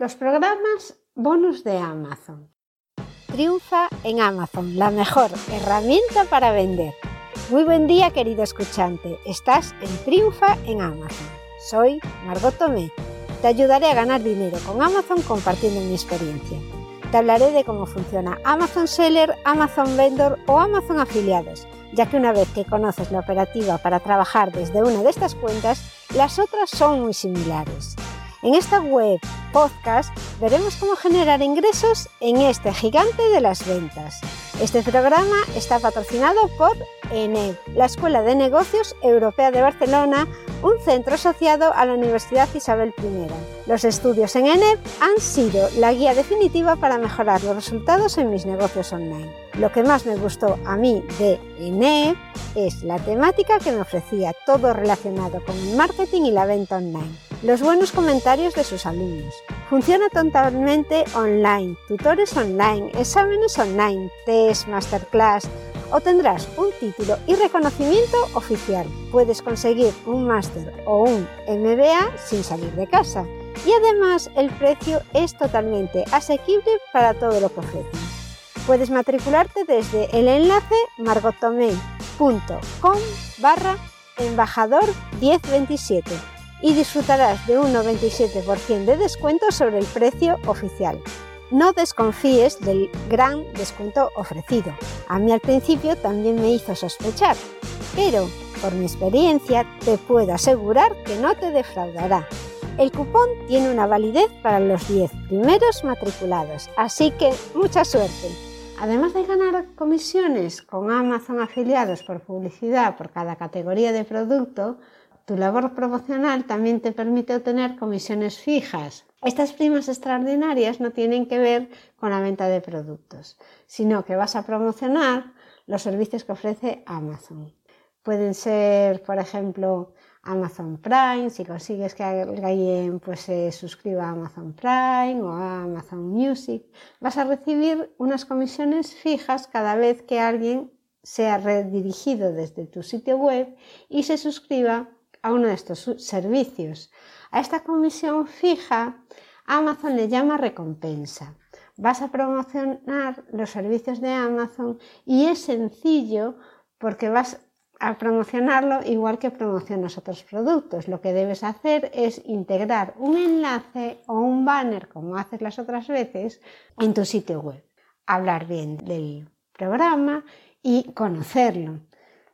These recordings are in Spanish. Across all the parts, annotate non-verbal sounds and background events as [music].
Los programas bonus de Amazon. Triunfa en Amazon, la mejor herramienta para vender. Muy buen día, querido escuchante. Estás en Triunfa en Amazon. Soy Margot Tomé. Te ayudaré a ganar dinero con Amazon compartiendo mi experiencia. Te hablaré de cómo funciona Amazon Seller, Amazon Vendor o Amazon Afiliados, ya que una vez que conoces la operativa para trabajar desde una de estas cuentas, las otras son muy similares. En esta web podcast veremos cómo generar ingresos en este gigante de las ventas. Este programa está patrocinado por ENEB, la Escuela de Negocios Europea de Barcelona, un centro asociado a la Universidad Isabel I. Los estudios en ENEB han sido la guía definitiva para mejorar los resultados en mis negocios online. Lo que más me gustó a mí de ENEB es la temática que me ofrecía, todo relacionado con el marketing y la venta online. Los buenos comentarios de sus alumnos. Funciona totalmente online, tutores online, exámenes online, test, masterclass, obtendrás un título y reconocimiento oficial. Puedes conseguir un máster o un MBA sin salir de casa. Y además el precio es totalmente asequible para todo lo que ofrecen. Puedes matricularte desde el enlace margotomei.com barra embajador 1027 y disfrutarás de un 97% de descuento sobre el precio oficial. No desconfíes del gran descuento ofrecido. A mí al principio también me hizo sospechar, pero por mi experiencia te puedo asegurar que no te defraudará. El cupón tiene una validez para los 10 primeros matriculados, así que mucha suerte. Además de ganar comisiones con Amazon afiliados por publicidad por cada categoría de producto, tu labor promocional también te permite obtener comisiones fijas. Estas primas extraordinarias no tienen que ver con la venta de productos, sino que vas a promocionar los servicios que ofrece Amazon. Pueden ser, por ejemplo, Amazon Prime, si consigues que alguien pues, se suscriba a Amazon Prime o a Amazon Music, vas a recibir unas comisiones fijas cada vez que alguien sea redirigido desde tu sitio web y se suscriba a uno de estos servicios. A esta comisión fija Amazon le llama recompensa. Vas a promocionar los servicios de Amazon y es sencillo porque vas a promocionarlo igual que promocionas otros productos. Lo que debes hacer es integrar un enlace o un banner, como haces las otras veces, en tu sitio web. Hablar bien del programa y conocerlo.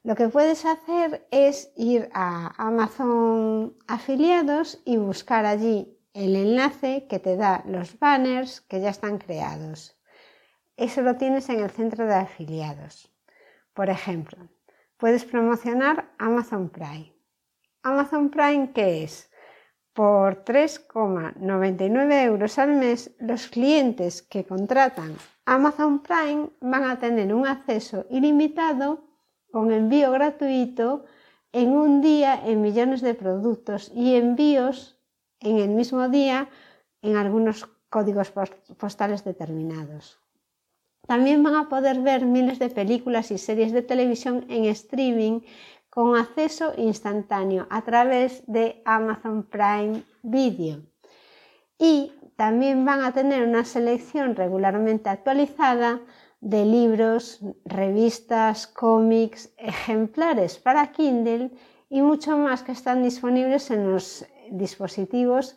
Lo que puedes hacer es ir a Amazon afiliados y buscar allí el enlace que te da los banners que ya están creados. Eso lo tienes en el centro de afiliados. Por ejemplo, puedes promocionar Amazon Prime. Amazon Prime, ¿qué es? Por 3,99 euros al mes, los clientes que contratan Amazon Prime van a tener un acceso ilimitado con envío gratuito en un día en millones de productos y envíos en el mismo día en algunos códigos postales determinados. También van a poder ver miles de películas y series de televisión en streaming con acceso instantáneo a través de Amazon Prime Video. Y también van a tener una selección regularmente actualizada de libros, revistas, cómics, ejemplares para Kindle y mucho más que están disponibles en los dispositivos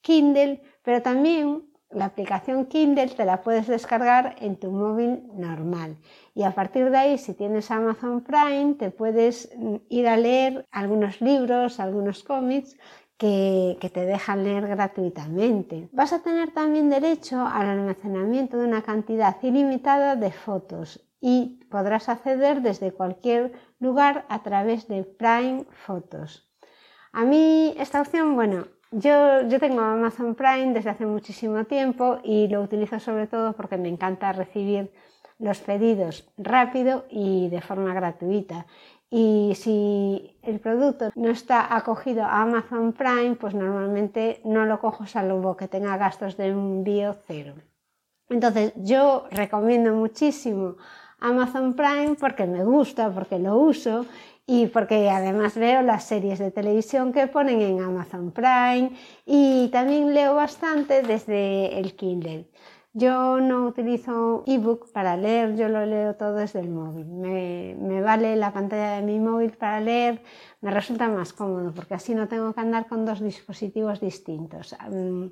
Kindle, pero también la aplicación Kindle te la puedes descargar en tu móvil normal. Y a partir de ahí, si tienes Amazon Prime, te puedes ir a leer algunos libros, algunos cómics que, te dejan leer gratuitamente. Vas a tener también derecho al almacenamiento de una cantidad ilimitada de fotos y podrás acceder desde cualquier lugar a través de Prime Fotos. A mí esta opción, bueno, yo, yo, tengo Amazon Prime desde hace muchísimo tiempo y lo utilizo sobre todo porque me encanta recibir los pedidos rápido y de forma gratuita. Y si el producto no está acogido a Amazon Prime, pues normalmente no lo cojo salvo que tenga gastos de envío cero. Entonces yo recomiendo muchísimo Amazon Prime porque me gusta, porque lo uso y porque además veo las series de televisión que ponen en Amazon Prime y también leo bastante desde el Kindle. Yo no utilizo ebook para leer, yo lo leo todo desde el móvil. Me, me, vale la pantalla de mi móvil para leer, me resulta más cómodo porque así no tengo que andar con dos dispositivos distintos. Mm,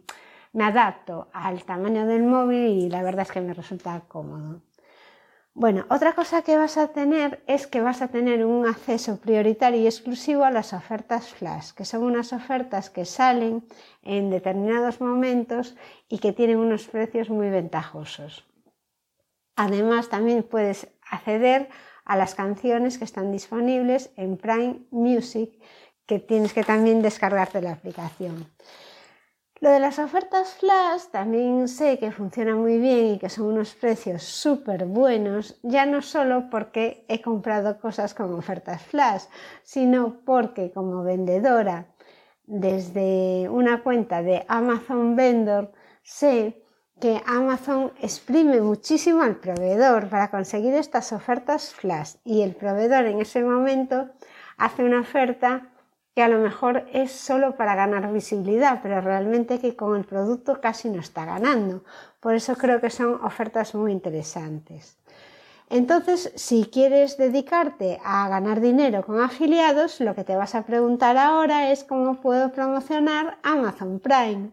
me adapto al tamaño del móvil y la verdad es que me resulta cómodo. Bueno, otra cosa que vas a tener es que vas a tener un acceso prioritario y exclusivo a las ofertas flash, que son unas ofertas que salen en determinados momentos y que tienen unos precios muy ventajosos. Además, también puedes acceder a las canciones que están disponibles en Prime Music, que tienes que también descargarte la aplicación. Lo de las ofertas flash también sé que funciona muy bien y que son unos precios súper buenos, ya no solo porque he comprado cosas con ofertas flash, sino porque como vendedora desde una cuenta de Amazon Vendor sé que Amazon exprime muchísimo al proveedor para conseguir estas ofertas flash. Y el proveedor en ese momento hace una oferta que a lo mejor es solo para ganar visibilidad, pero realmente que con el producto casi no está ganando. Por eso creo que son ofertas muy interesantes. Entonces, si quieres dedicarte a ganar dinero con afiliados, lo que te vas a preguntar ahora es cómo puedo promocionar Amazon Prime.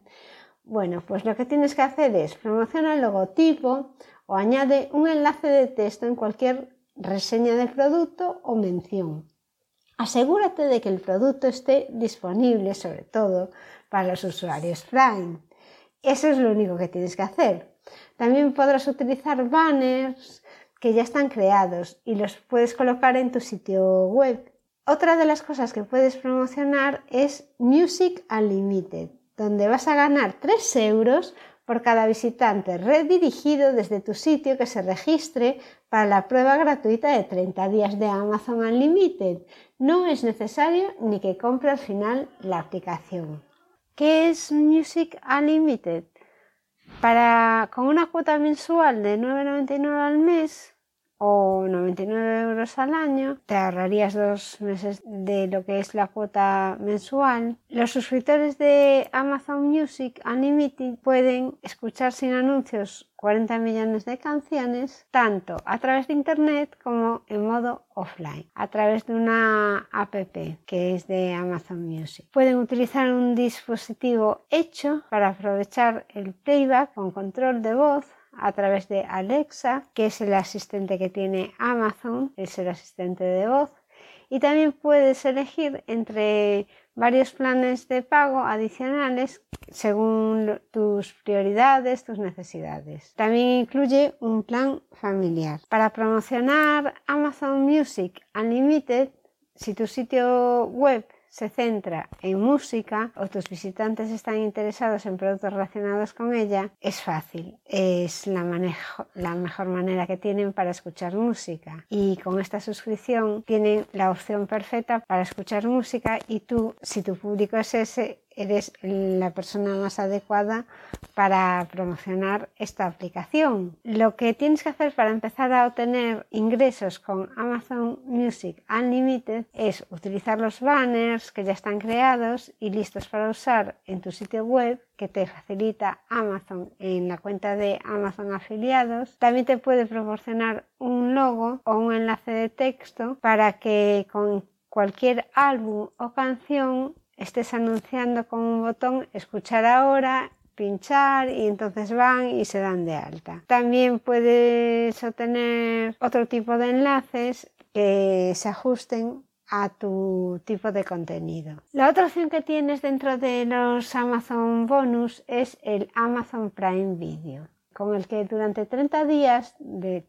Bueno, pues lo que tienes que hacer es promocionar el logotipo o añade un enlace de texto en cualquier reseña del producto o mención. Asegúrate de que el producto esté disponible, sobre todo para los usuarios Prime. Eso es lo único que tienes que hacer. También podrás utilizar banners que ya están creados y los puedes colocar en tu sitio web. Otra de las cosas que puedes promocionar es Music Unlimited, donde vas a ganar 3 euros por cada visitante redirigido desde tu sitio que se registre para la prueba gratuita de 30 días de Amazon Unlimited. No es necesario ni que compre al final la aplicación. ¿Qué es Music Unlimited? Para, con una cuota mensual de 9,99 al mes, o 99 euros al año, te ahorrarías dos meses de lo que es la cuota mensual. Los suscriptores de Amazon Music Unlimited pueden escuchar sin anuncios 40 millones de canciones, tanto a través de Internet como en modo offline, a través de una app que es de Amazon Music. Pueden utilizar un dispositivo hecho para aprovechar el playback con control de voz a través de Alexa, que es el asistente que tiene Amazon, es el asistente de voz. Y también puedes elegir entre varios planes de pago adicionales según tus prioridades, tus necesidades. También incluye un plan familiar. Para promocionar Amazon Music Unlimited, si tu sitio web se centra en música o tus visitantes están interesados en productos relacionados con ella, es fácil. Es la, la mejor manera que tienen para escuchar música. Y con esta suscripción tienen la opción perfecta para escuchar música y tú, si tu público es ese, eres la persona más adecuada para promocionar esta aplicación. Lo que tienes que hacer para empezar a obtener ingresos con Amazon Music Unlimited es utilizar los banners que ya están creados y listos para usar en tu sitio web que te facilita Amazon en la cuenta de Amazon afiliados. También te puede proporcionar un logo o un enlace de texto para que con cualquier álbum o canción estés anunciando con un botón escuchar ahora pinchar y entonces van y se dan de alta. También puedes obtener otro tipo de enlaces que se ajusten a tu tipo de contenido. La otra opción que tienes dentro de los Amazon Bonus es el Amazon Prime Video, con el que durante 30 días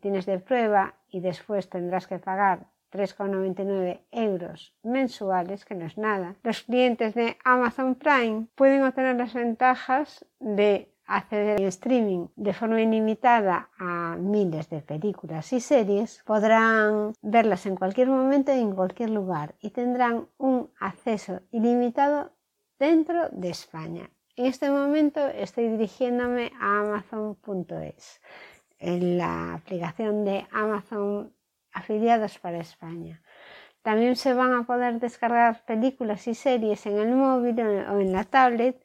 tienes de prueba y después tendrás que pagar 3,99 euros mensuales, que no es nada, los clientes de Amazon Prime pueden obtener las ventajas de acceder en streaming de forma ilimitada a miles de películas y series, podrán verlas en cualquier momento y en cualquier lugar y tendrán un acceso ilimitado dentro de España. En este momento estoy dirigiéndome a amazon.es en la aplicación de Amazon afiliados para España. También se van a poder descargar películas y series en el móvil o en la tablet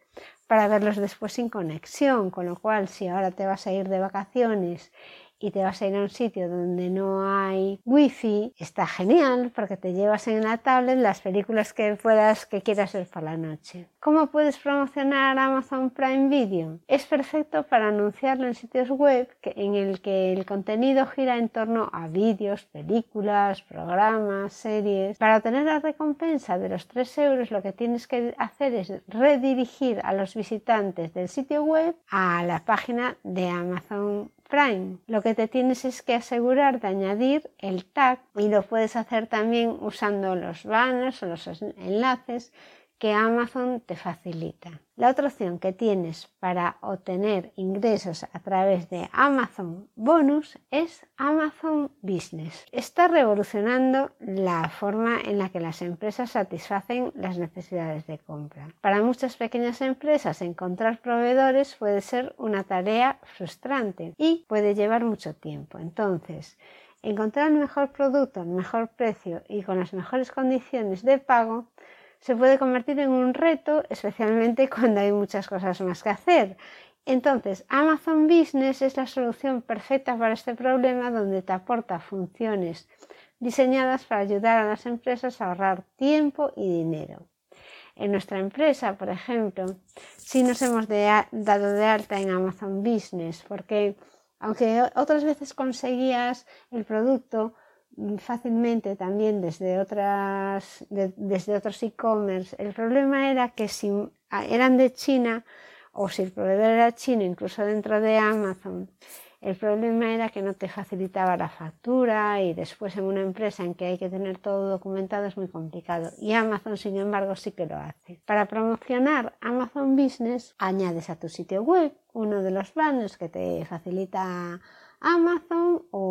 para verlos después sin conexión, con lo cual si ahora te vas a ir de vacaciones y te vas a ir a un sitio donde no hay wifi, está genial porque te llevas en la tablet las películas que puedas que quieras ver por la noche. ¿Cómo puedes promocionar Amazon Prime Video? Es perfecto para anunciarlo en sitios web en el que el contenido gira en torno a vídeos, películas, programas, series. Para obtener la recompensa de los 3 euros lo que tienes que hacer es redirigir a los visitantes del sitio web a la página de Amazon Prime. Lo que te tienes es que asegurar de añadir el tag y lo puedes hacer también usando los banners o los enlaces que Amazon te facilita. La otra opción que tienes para obtener ingresos a través de Amazon Bonus es Amazon Business. Está revolucionando la forma en la que las empresas satisfacen las necesidades de compra. Para muchas pequeñas empresas encontrar proveedores puede ser una tarea frustrante y puede llevar mucho tiempo. Entonces, encontrar el mejor producto, el mejor precio y con las mejores condiciones de pago se puede convertir en un reto, especialmente cuando hay muchas cosas más que hacer. Entonces, Amazon Business es la solución perfecta para este problema donde te aporta funciones diseñadas para ayudar a las empresas a ahorrar tiempo y dinero. En nuestra empresa, por ejemplo, sí nos hemos dado de alta en Amazon Business porque aunque otras veces conseguías el producto fácilmente también desde, otras, desde otros e-commerce. El problema era que si eran de China o si el proveedor era chino, incluso dentro de Amazon, el problema era que no te facilitaba la factura y después en una empresa en que hay que tener todo documentado es muy complicado. Y Amazon, sin embargo, sí que lo hace. Para promocionar Amazon Business, añades a tu sitio web uno de los banners que te facilita Amazon o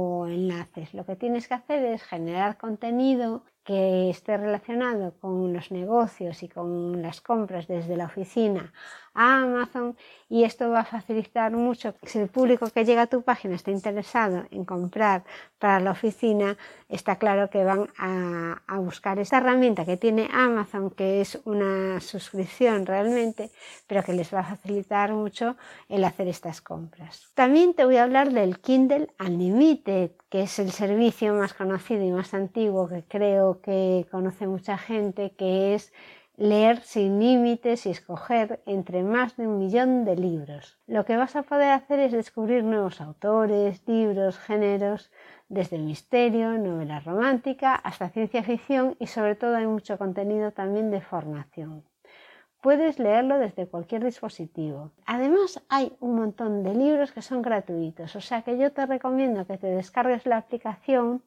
Lo que tienes que hacer es generar contenido que esté relacionado con los negocios y con las compras desde la oficina a Amazon y esto va a facilitar mucho si el público que llega a tu página está interesado en comprar para la oficina está claro que van a, a buscar esta herramienta que tiene Amazon que es una suscripción realmente pero que les va a facilitar mucho el hacer estas compras. También te voy a hablar del Kindle Unlimited que es el servicio más conocido y más antiguo que creo que conoce mucha gente, que es leer sin límites y escoger entre más de un millón de libros. Lo que vas a poder hacer es descubrir nuevos autores, libros, géneros, desde misterio, novela romántica hasta ciencia ficción y sobre todo hay mucho contenido también de formación. Puedes leerlo desde cualquier dispositivo. Además hay un montón de libros que son gratuitos, o sea que yo te recomiendo que te descargues la aplicación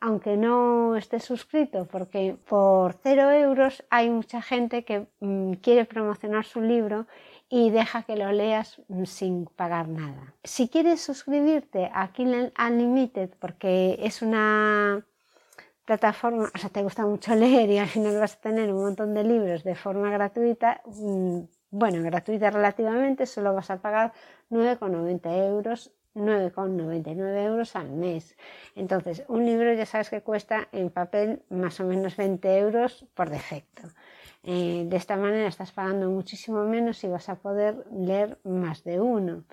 aunque no estés suscrito, porque por cero euros hay mucha gente que mm, quiere promocionar su libro y deja que lo leas mm, sin pagar nada. Si quieres suscribirte a Kindle Unlimited porque es una plataforma, o sea, te gusta mucho [laughs] leer y al final vas a tener un montón de libros de forma gratuita, mm, bueno, gratuita relativamente, solo vas a pagar 9,90 euros 9,99 euros al mes. Entonces, un libro ya sabes que cuesta en papel más o menos 20 euros por defecto. Eh, de esta manera estás pagando muchísimo menos y vas a poder leer más de uno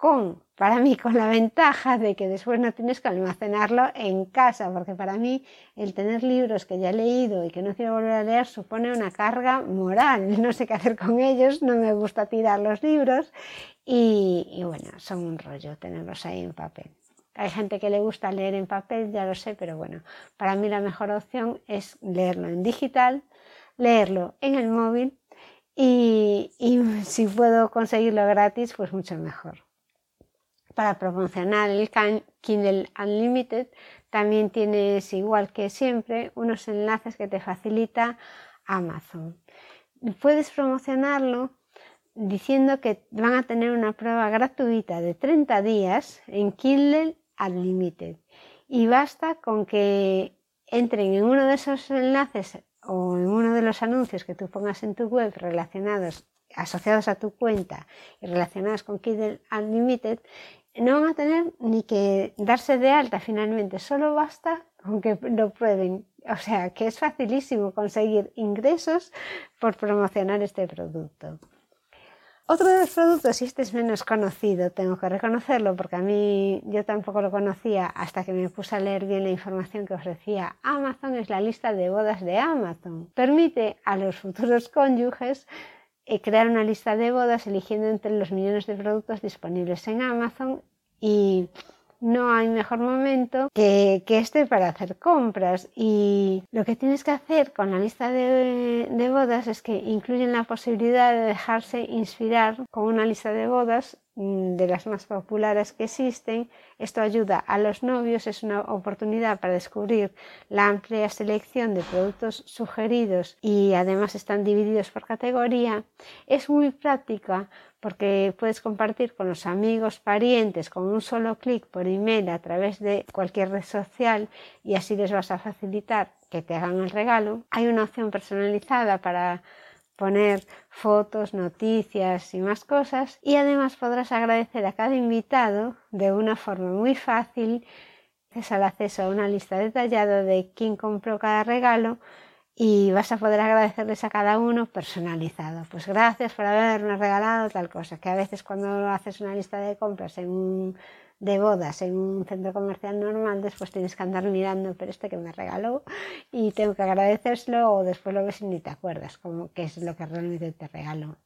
con, para mí, con la ventaja de que después no tienes que almacenarlo en casa, porque para mí el tener libros que ya he leído y que no quiero volver a leer supone una carga moral. No sé qué hacer con ellos, no me gusta tirar los libros y, bueno, son un rollo tenerlos ahí en papel. Hay gente que le gusta leer en papel, ya lo sé, pero bueno, para mí la mejor opción es leerlo en digital, leerlo en el móvil y, y [laughs] si puedo conseguirlo gratis, pues mucho mejor para promocionar el Kindle Unlimited también tienes, igual que siempre, unos enlaces que te facilita Amazon. Puedes promocionarlo diciendo que van a tener una prueba gratuita de 30 días en Kindle Unlimited. Y basta con que entren en uno de esos enlaces o en uno de los anuncios que tú pongas en tu web relacionados asociados a tu cuenta y relacionados con Kindle Unlimited no van a tener ni que darse de alta finalmente, solo basta con que lo prueben. O sea, que es facilísimo conseguir ingresos por promocionar este producto. Otro de los productos, y este es menos conocido, tengo que reconocerlo porque a mí yo tampoco lo conocía hasta que me puse a leer bien la información que ofrecía Amazon, es la lista de bodas de Amazon. Permite a los futuros cónyuges eh, crear una lista de bodas eligiendo entre los millones de productos disponibles en Amazon y no hay mejor momento que, este para hacer compras. Y lo que tienes que hacer con la lista de, de bodas es que incluyen la posibilidad de dejarse inspirar con una lista de bodas de las más populares que existen. Esto ayuda a los novios, es una oportunidad para descubrir la amplia selección de productos sugeridos y además están divididos por categoría. Es muy práctica porque puedes compartir con los amigos, parientes con un solo clic por email a través de cualquier red social y así les vas a facilitar que te hagan el regalo. Hay una opción personalizada para poner fotos, noticias y más cosas. Y además podrás agradecer a cada invitado de una forma muy fácil. Es al acceso a una lista detallada de quién compró cada regalo y vas a poder agradecerles a cada uno personalizado. Pues gracias por haberme regalado tal cosa, que a veces cuando haces una lista de compras en un de bodas en un centro comercial normal, después tienes que andar mirando, pero este que me regaló y tengo que agradecérselo o después lo ves y ni te acuerdas como que es lo que realmente te regaló.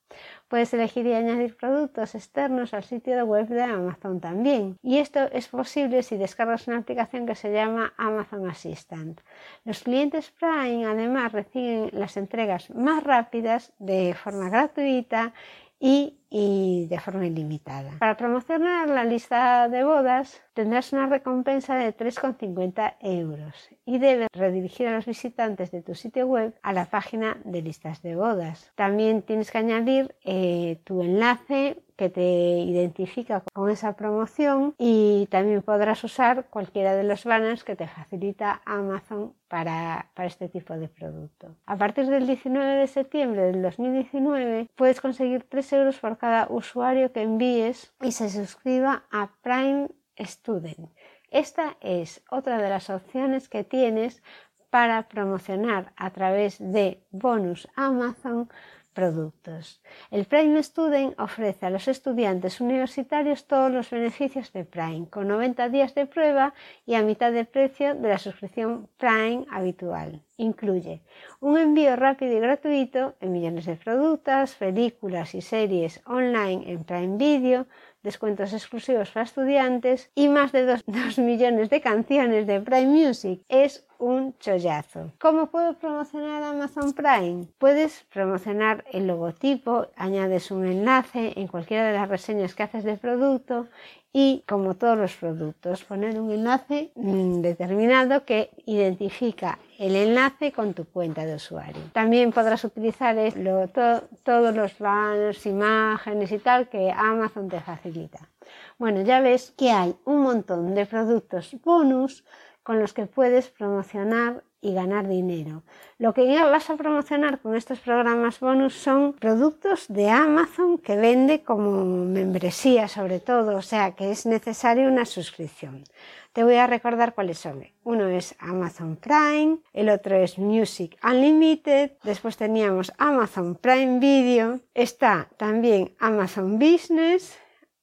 Puedes elegir y añadir productos externos al sitio web de Amazon también. Y esto es posible si descargas una aplicación que se llama Amazon Assistant. Los clientes Prime además reciben las entregas más rápidas de forma gratuita y, de forma ilimitada. Para promocionar la lista de bodas tendrás una recompensa de 3,50 euros y debes redirigir a los visitantes de tu sitio web a la página de listas de bodas. También tienes que añadir eh, tu enlace que te identifica con esa promoción y también podrás usar cualquiera de los banners que te facilita Amazon para, para, este tipo de producto. A partir del 19 de septiembre del 2019 puedes conseguir 3 euros por cada usuario que envíes y se suscriba a Prime Student. Esta es otra de las opciones que tienes para promocionar a través de bonus Amazon productos. El Prime Student ofrece a los estudiantes universitarios todos los beneficios de Prime, con 90 días de prueba y a mitad de precio de la suscripción Prime habitual. Incluye un envío rápido y gratuito en millones de productos, películas y series online en Prime Video, descuentos exclusivos para estudiantes y más de 2, [laughs] millones de canciones de Prime Music. Es un chollazo. ¿Cómo puedo promocionar Amazon Prime? Puedes promocionar el logotipo, añades un enlace en cualquiera de las reseñas que haces de producto y como todos los productos poner un enlace determinado que identifica el enlace con tu cuenta de usuario. También podrás utilizar todos los banners, imágenes y tal que Amazon te facilita. Bueno, ya ves que hay un montón de productos bonus con los que puedes promocionar y ganar dinero. Lo que ya vas a promocionar con estos programas bonus son productos de Amazon que vende como membresía sobre todo, o sea que es necesaria una suscripción. Te voy a recordar cuáles son. Uno es Amazon Prime, el otro es Music Unlimited, después teníamos Amazon Prime Video, está también Amazon Business,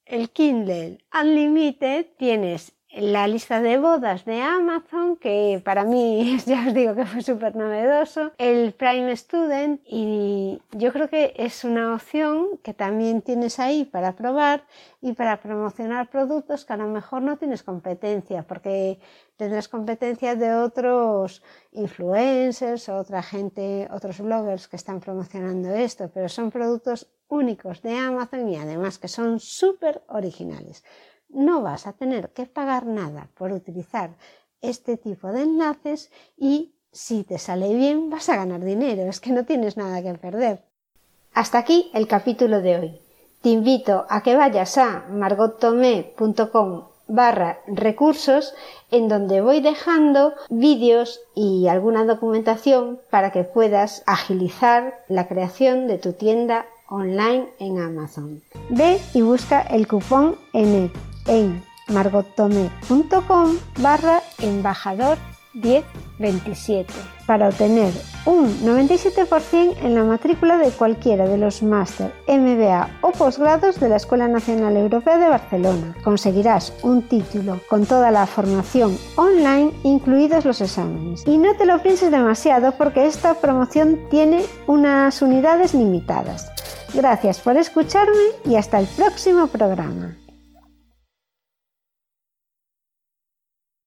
el Kindle Unlimited, tienes la lista de bodas de Amazon, que para mí [laughs] ya os digo que fue súper novedoso, el Prime Student y yo creo que es una opción que también tienes ahí para probar y para promocionar productos que a lo mejor no tienes competencia, porque tendrás competencia de otros influencers otra gente, otros bloggers que están promocionando esto, pero son productos únicos de Amazon y además que son súper originales no vas a tener que pagar nada por utilizar este tipo de enlaces y si te sale bien vas a ganar dinero, es que no tienes nada que perder. Hasta aquí el capítulo de hoy. Te invito a que vayas a margottomé.com barra recursos en donde voy dejando vídeos y alguna documentación para que puedas agilizar la creación de tu tienda online en Amazon. Ve y busca el cupón N en margotome.com barra embajador 1027 para obtener un 97% en la matrícula de cualquiera de los máster, MBA o posgrados de la Escuela Nacional Europea de Barcelona. Conseguirás un título con toda la formación online, incluidos los exámenes. Y no te lo pienses demasiado porque esta promoción tiene unas unidades limitadas. Gracias por escucharme y hasta el próximo programa.